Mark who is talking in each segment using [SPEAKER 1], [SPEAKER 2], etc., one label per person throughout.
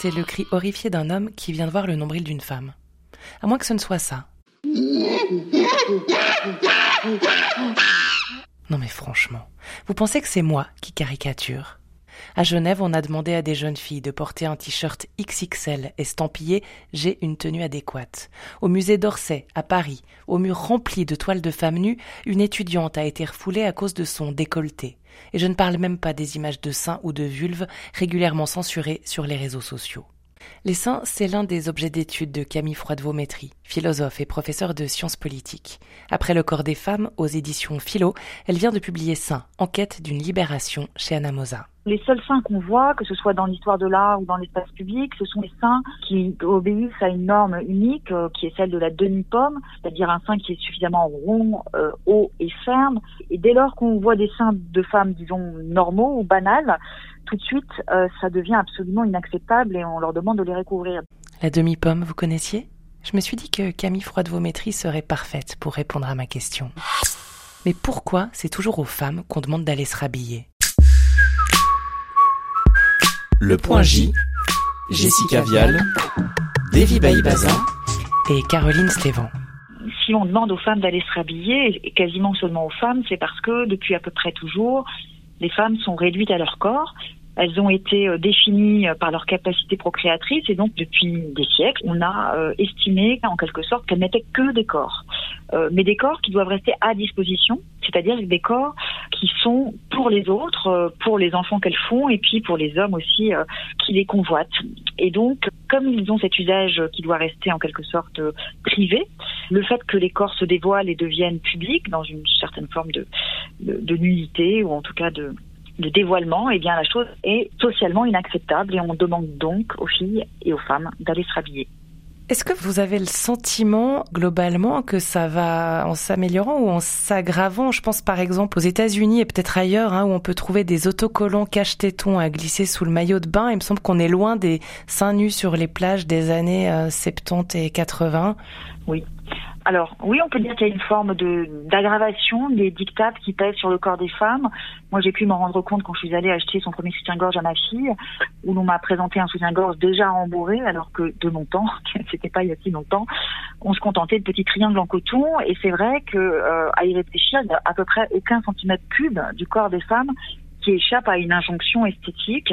[SPEAKER 1] c'est le cri horrifié d'un homme qui vient de voir le nombril d'une femme. À moins que ce ne soit ça. Non mais franchement, vous pensez que c'est moi qui caricature? À Genève, on a demandé à des jeunes filles de porter un t-shirt XXL estampillé J'ai une tenue adéquate. Au musée d'Orsay, à Paris, au mur rempli de toiles de femmes nues, une étudiante a été refoulée à cause de son décolleté. Et je ne parle même pas des images de seins ou de vulves régulièrement censurées sur les réseaux sociaux. Les seins, c'est l'un des objets d'étude de Camille Froidevaux-Métry, philosophe et professeur de sciences politiques. Après le corps des femmes, aux éditions Philo, elle vient de publier Seins, enquête d'une libération chez Anna Mosa.
[SPEAKER 2] Les seuls seins qu'on voit, que ce soit dans l'histoire de l'art ou dans l'espace public, ce sont les seins qui obéissent à une norme unique, euh, qui est celle de la demi-pomme, c'est-à-dire un sein qui est suffisamment rond, euh, haut et ferme. Et dès lors qu'on voit des seins de femmes, disons, normaux ou banals, tout de suite, euh, ça devient absolument inacceptable et on leur demande de les recouvrir.
[SPEAKER 1] La demi-pomme, vous connaissiez? Je me suis dit que Camille Froide-Vaumétry serait parfaite pour répondre à ma question. Mais pourquoi c'est toujours aux femmes qu'on demande d'aller se rhabiller?
[SPEAKER 3] Le Point J, Jessica Vial, Davy Baïbaza
[SPEAKER 1] et Caroline Stévan.
[SPEAKER 2] Si on demande aux femmes d'aller se rhabiller, et quasiment seulement aux femmes, c'est parce que depuis à peu près toujours, les femmes sont réduites à leur corps elles ont été euh, définies euh, par leur capacité procréatrice et donc depuis des siècles, on a euh, estimé en quelque sorte qu'elles n'étaient que des corps, mais des corps qui doivent rester à disposition, c'est-à-dire des corps qui sont pour les autres, pour les enfants qu'elles font et puis pour les hommes aussi qui les convoitent. Et donc, comme ils ont cet usage qui doit rester en quelque sorte privé, le fait que les corps se dévoilent et deviennent publics dans une certaine forme de, de, nullité ou en tout cas de, de dévoilement, eh bien la chose est socialement inacceptable et on demande donc aux filles et aux femmes d'aller se rhabiller.
[SPEAKER 1] Est-ce que vous avez le sentiment globalement que ça va en s'améliorant ou en s'aggravant? Je pense par exemple aux États-Unis et peut-être ailleurs hein, où on peut trouver des autocollants cache-tétons à glisser sous le maillot de bain. Il me semble qu'on est loin des seins nus sur les plages des années 70 euh, et 80.
[SPEAKER 2] Oui, alors oui, on peut dire qu'il y a une forme de d'aggravation des dictats qui pèsent sur le corps des femmes. Moi, j'ai pu m'en rendre compte quand je suis allée acheter son premier soutien-gorge à ma fille, où l'on m'a présenté un soutien-gorge déjà rembourré, alors que de longtemps, c'était pas il y a si longtemps, on se contentait de petits triangles en coton. Et c'est vrai que euh, à y réfléchir, il a à peu près aucun centimètre cube du corps des femmes qui échappent à une injonction esthétique.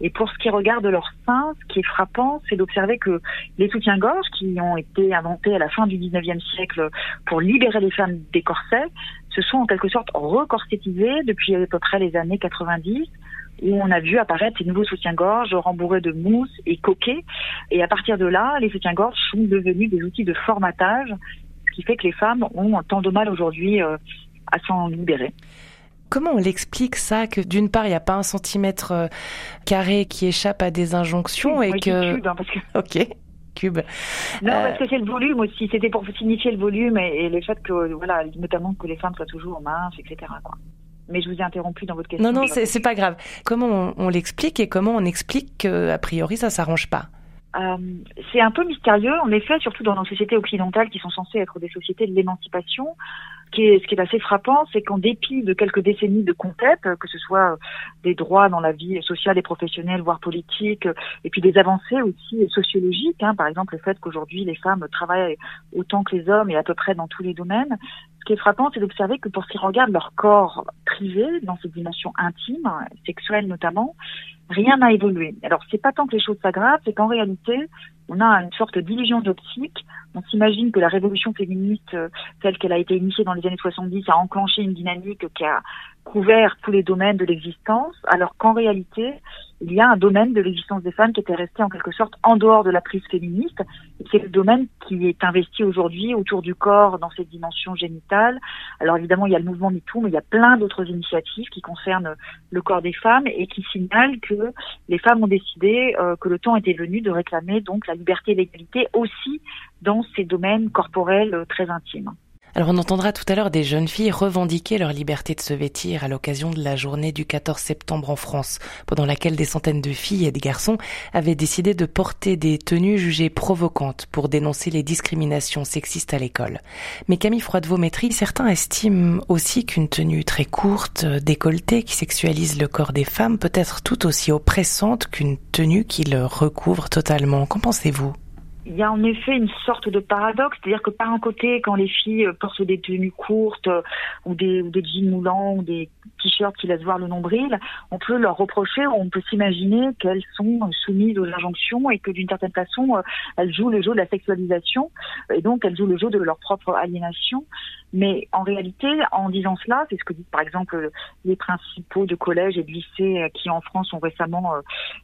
[SPEAKER 2] Et pour ce qui regarde leur sein, ce qui est frappant, c'est d'observer que les soutiens-gorge qui ont été inventés à la fin du 19e siècle pour libérer les femmes des corsets, se sont en quelque sorte recorsetisés depuis à peu près les années 90 où on a vu apparaître ces nouveaux soutiens-gorge rembourrés de mousse et coquets. Et à partir de là, les soutiens-gorge sont devenus des outils de formatage, ce qui fait que les femmes ont tant de mal aujourd'hui euh, à s'en libérer.
[SPEAKER 1] Comment on l'explique ça que d'une part il n'y a pas un centimètre euh, carré qui échappe à des injonctions et que
[SPEAKER 2] cube, hein, parce que
[SPEAKER 1] ok cube
[SPEAKER 2] non euh, parce que c'est le volume aussi c'était pour signifier le volume et, le fait que voilà notamment que les femmes soient toujours minces etc quoi mais je vous ai interrompu dans votre question.
[SPEAKER 1] Non, non, c'est pas grave. Comment on, on l'explique et comment on explique qu'a priori ça s'arrange pas?
[SPEAKER 2] Euh, c'est un peu mystérieux, en effet, surtout dans nos sociétés occidentales qui sont censées être des sociétés de l'émancipation. Ce qui est, assez frappant, c'est qu'en dépit de quelques décennies de conquêtes, que ce soit des droits dans la vie sociale et professionnelle, voire politique, et puis des avancées aussi sociologiques, hein, par exemple le fait qu'aujourd'hui les femmes travaillent autant que les hommes et à peu près dans tous les domaines, ce qui est frappant, c'est d'observer que pour ce qui regarde leur corps privé, dans cette dimension intime, sexuelle notamment, rien n'a évolué. Alors c'est pas tant que les choses s'aggravent, c'est qu'en réalité, on a une sorte d'illusion d'optique. On s'imagine que la révolution féministe, euh, telle qu'elle a été initiée dans les années 70, a enclenché une dynamique qui a couvert tous les domaines de l'existence, alors qu'en réalité, il y a un domaine de l'existence des femmes qui était resté en quelque sorte en dehors de la prise féministe. C'est le domaine qui est investi aujourd'hui autour du corps dans cette dimension génitale. Alors évidemment, il y a le mouvement MeToo, mais il y a plein d'autres initiatives qui concernent le corps des femmes et qui signalent que les femmes ont décidé euh, que le temps était venu de réclamer donc la liberté et l'égalité aussi dans ces domaines corporels euh, très intimes.
[SPEAKER 1] Alors on entendra tout à l'heure des jeunes filles revendiquer leur liberté de se vêtir à l'occasion de la journée du 14 septembre en France, pendant laquelle des centaines de filles et de garçons avaient décidé de porter des tenues jugées provocantes pour dénoncer les discriminations sexistes à l'école. Mais Camille Froidevométrie, certains estiment aussi qu'une tenue très courte, décolletée, qui sexualise le corps des femmes peut être tout aussi oppressante qu'une tenue qui le recouvre totalement. Qu'en pensez-vous?
[SPEAKER 2] Il y a en effet une sorte de paradoxe, c'est-à-dire que par un côté, quand les filles euh, portent des tenues courtes euh, ou des, jeans moulants ou des t-shirts qui laissent voir le nombril, on peut leur reprocher, on peut s'imaginer qu'elles sont soumises aux injonctions et que d'une certaine façon, euh, elles jouent le jeu de la sexualisation et donc elles jouent le jeu de leur propre aliénation. Mais en réalité, en disant cela, c'est ce que disent par exemple les principaux de collèges et de lycées qui en France ont récemment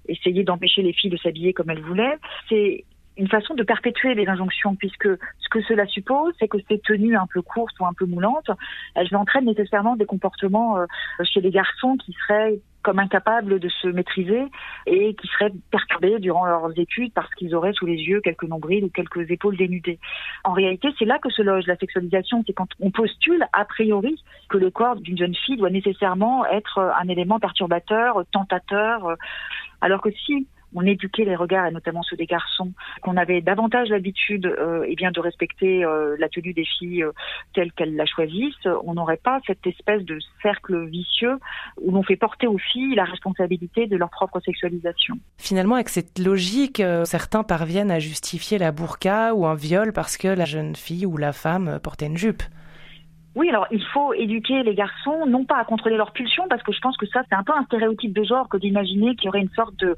[SPEAKER 2] essayé d'empêcher les filles de s'habiller comme elles voulaient, c'est une façon de perpétuer les injonctions, puisque ce que cela suppose, c'est que ces tenues un peu courtes ou un peu moulantes, elles entraînent nécessairement des comportements euh, chez les garçons qui seraient comme incapables de se maîtriser et qui seraient perturbés durant leurs études parce qu'ils auraient sous les yeux quelques nombrils ou quelques épaules dénudées. En réalité, c'est là que se loge la sexualisation, c'est quand on postule a priori que le corps d'une jeune fille doit nécessairement être un élément perturbateur, tentateur, alors que si on éduquait les regards, et notamment ceux des garçons, qu'on avait davantage l'habitude euh, eh bien de respecter euh, la tenue des filles euh, telle qu'elles la choisissent, on n'aurait pas cette espèce de cercle vicieux où l'on fait porter aux filles la responsabilité de leur propre sexualisation.
[SPEAKER 1] Finalement, avec cette logique, euh, certains parviennent à justifier la burqa ou un viol parce que la jeune fille ou la femme portait une jupe.
[SPEAKER 2] Oui, alors il faut éduquer les garçons, non pas à contrôler leur pulsion, parce que je pense que ça, c'est un peu un stéréotype de genre que d'imaginer qu'il y aurait une sorte de,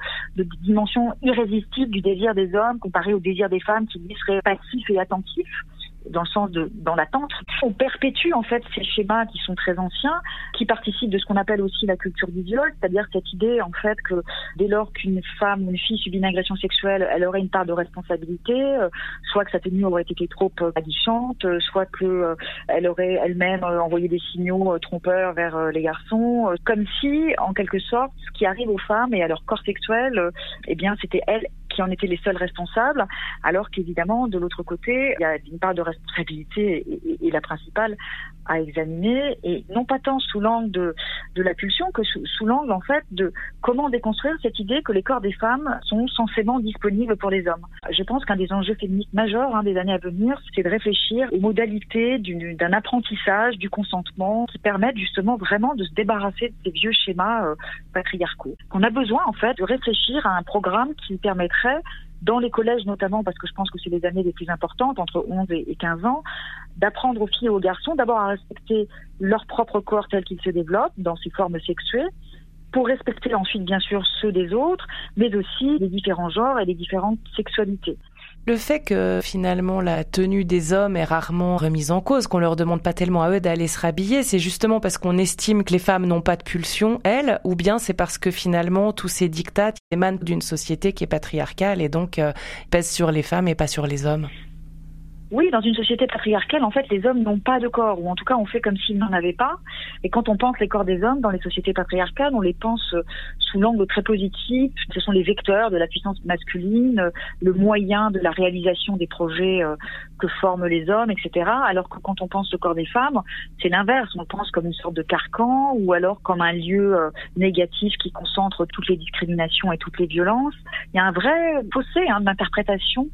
[SPEAKER 2] dimension irrésistible du désir des hommes comparé au désir des femmes qui lui seraient passifs et attentifs dans le sens de dans l'attente. On perpétue en fait ces schémas qui sont très anciens, qui participent de ce qu'on appelle aussi la culture du viol, c'est-à-dire cette idée en fait que dès lors qu'une femme ou une fille subit une agression sexuelle, elle aurait une part de responsabilité, euh, soit que sa tenue aurait été trop euh, aguichante, euh, soit que elle aurait elle-même envoyé des signaux trompeurs vers les garçons, comme si en quelque sorte ce qui arrive aux femmes et à leur corps sexuel, eh bien c'était elles qui en étaient les seuls responsables, alors qu'évidemment, de l'autre côté, il y a une part de responsabilité et, la principale à examiner, et non pas tant sous l'angle de, de la pulsion que sous, l'angle en fait de comment déconstruire cette idée que les corps des femmes sont censément disponibles pour les hommes. Je pense qu'un des enjeux féministes majeurs hein, des années à venir, c'est de réfléchir aux modalités d'un apprentissage du consentement qui permettent justement vraiment de se débarrasser de ces vieux schémas euh, patriarcaux. On a besoin en fait de réfléchir à un programme qui permettrait dans les collèges notamment, parce que je pense que c'est les années les plus importantes, entre 11 et 15 ans, d'apprendre aux filles et aux garçons d'abord à respecter leur propre corps tel qu'il se développe dans ses formes sexuées, pour respecter ensuite bien sûr ceux des autres, mais aussi les différents genres et les différentes sexualités.
[SPEAKER 1] Le fait que finalement la tenue des hommes est rarement remise en cause, qu'on leur demande pas tellement à eux d'aller se rhabiller, c'est justement parce qu'on estime que les femmes n'ont pas de pulsion, elles, ou bien c'est parce que finalement tous ces dictats émanent d'une société qui est patriarcale et donc euh, pèsent sur les femmes et pas sur les hommes?
[SPEAKER 2] Oui, dans une société patriarcale, en fait, les hommes n'ont pas de corps, ou en tout cas, on fait comme s'ils n'en avaient pas. Et quand on pense les corps des hommes dans les sociétés patriarcales, on les pense euh, sous l'angle très positif. Ce sont les vecteurs de la puissance masculine, euh, le moyen de la réalisation des projets euh, que forment les hommes, etc. Alors que quand on pense le corps des femmes, c'est l'inverse. On pense comme une sorte de carcan, ou alors comme un lieu négatif qui concentre toutes les discriminations et toutes les violences. Il y a un vrai fossé hein, d'interprétation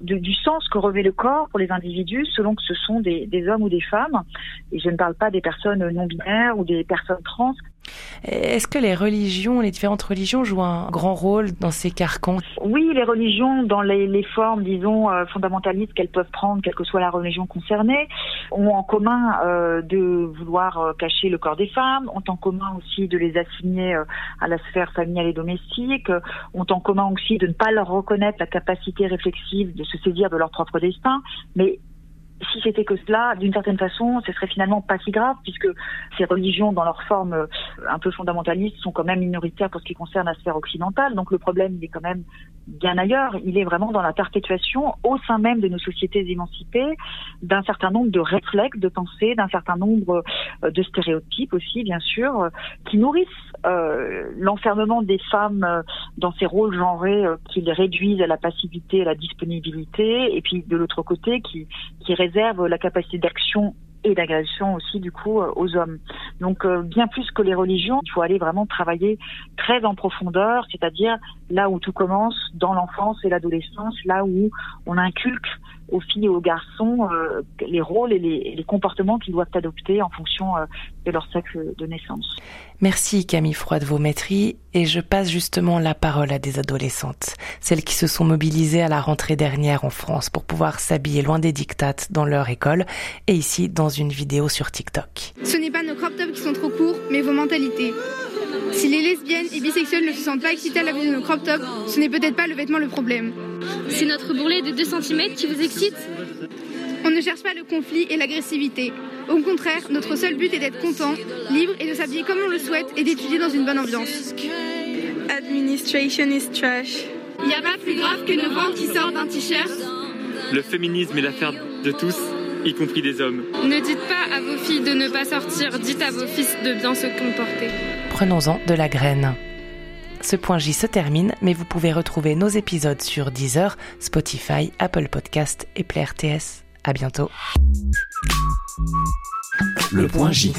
[SPEAKER 2] du sens que revêt le corps pour les individus selon que ce sont des, des, hommes ou des femmes. Et je ne parle pas des personnes non binaires ou des personnes trans.
[SPEAKER 1] Est-ce que les religions, les différentes religions jouent un grand rôle dans ces carcans?
[SPEAKER 2] Oui, les religions, dans les, formes, disons, euh, fondamentalistes qu'elles peuvent prendre, quelle que soit la religion concernée, ont en commun euh, de vouloir euh, cacher le corps des femmes, ont en commun aussi de les assigner à la sphère familiale et domestique, ont en commun aussi de ne pas leur reconnaître la capacité réflexive de se saisir de leur propre destin, mais si c'était que cela, d'une certaine façon, ce serait finalement pas si grave, puisque ces religions, dans leur forme euh, un peu fondamentalistes, sont quand même minoritaires pour ce qui concerne la sphère occidentale. Donc le problème, il est quand même bien ailleurs. Il est vraiment dans la perpétuation, au sein même de nos sociétés émancipées, d'un certain nombre de réflexes de pensée, d'un certain nombre euh, de stéréotypes aussi, bien sûr, euh, qui nourrissent euh, l'enfermement des femmes dans ces rôles genrés qui les réduisent à la passivité, à la disponibilité, et puis de l'autre côté, qui, qui réserve la capacité d'action et d'agression aussi du coup euh, aux hommes. Donc euh, bien plus que les religions, il faut aller vraiment travailler très en profondeur, c'est-à-dire là où tout commence dans l'enfance et l'adolescence, là où on inculque aux filles et aux garçons euh, les rôles et les, les comportements qu'ils doivent adopter en fonction euh, de leur sexe de naissance.
[SPEAKER 1] Merci Camille Froide Vaumétrie et je passe justement la parole à des adolescentes, celles qui se sont mobilisées à la rentrée dernière en France pour pouvoir s'habiller loin des dictates dans leur école et ici dans une vidéo sur TikTok.
[SPEAKER 4] Ce n'est pas nos crop tops qui sont trop courts, mais vos mentalités. Si les lesbiennes et bisexuelles ne se sentent pas excitées à la vue de nos crop tops, ce n'est peut-être pas le vêtement le problème.
[SPEAKER 5] C'est notre bourrelet de 2 cm qui vous excite
[SPEAKER 4] On ne cherche pas le conflit et l'agressivité. Au contraire, notre seul but est d'être content, libre et de s'habiller comme on le souhaite et d'étudier dans une bonne ambiance.
[SPEAKER 6] Administration is trash.
[SPEAKER 4] Il n'y a pas plus grave que nos ventres qui sortent d'un t-shirt.
[SPEAKER 7] Le féminisme est l'affaire de tous, y compris des hommes.
[SPEAKER 5] Ne dites pas à vos filles de ne pas sortir, dites à vos fils de bien se comporter.
[SPEAKER 1] Prenons-en de la graine. Ce point J se termine, mais vous pouvez retrouver nos épisodes sur Deezer, Spotify, Apple Podcast et Play RTS. À bientôt.
[SPEAKER 3] Le point J.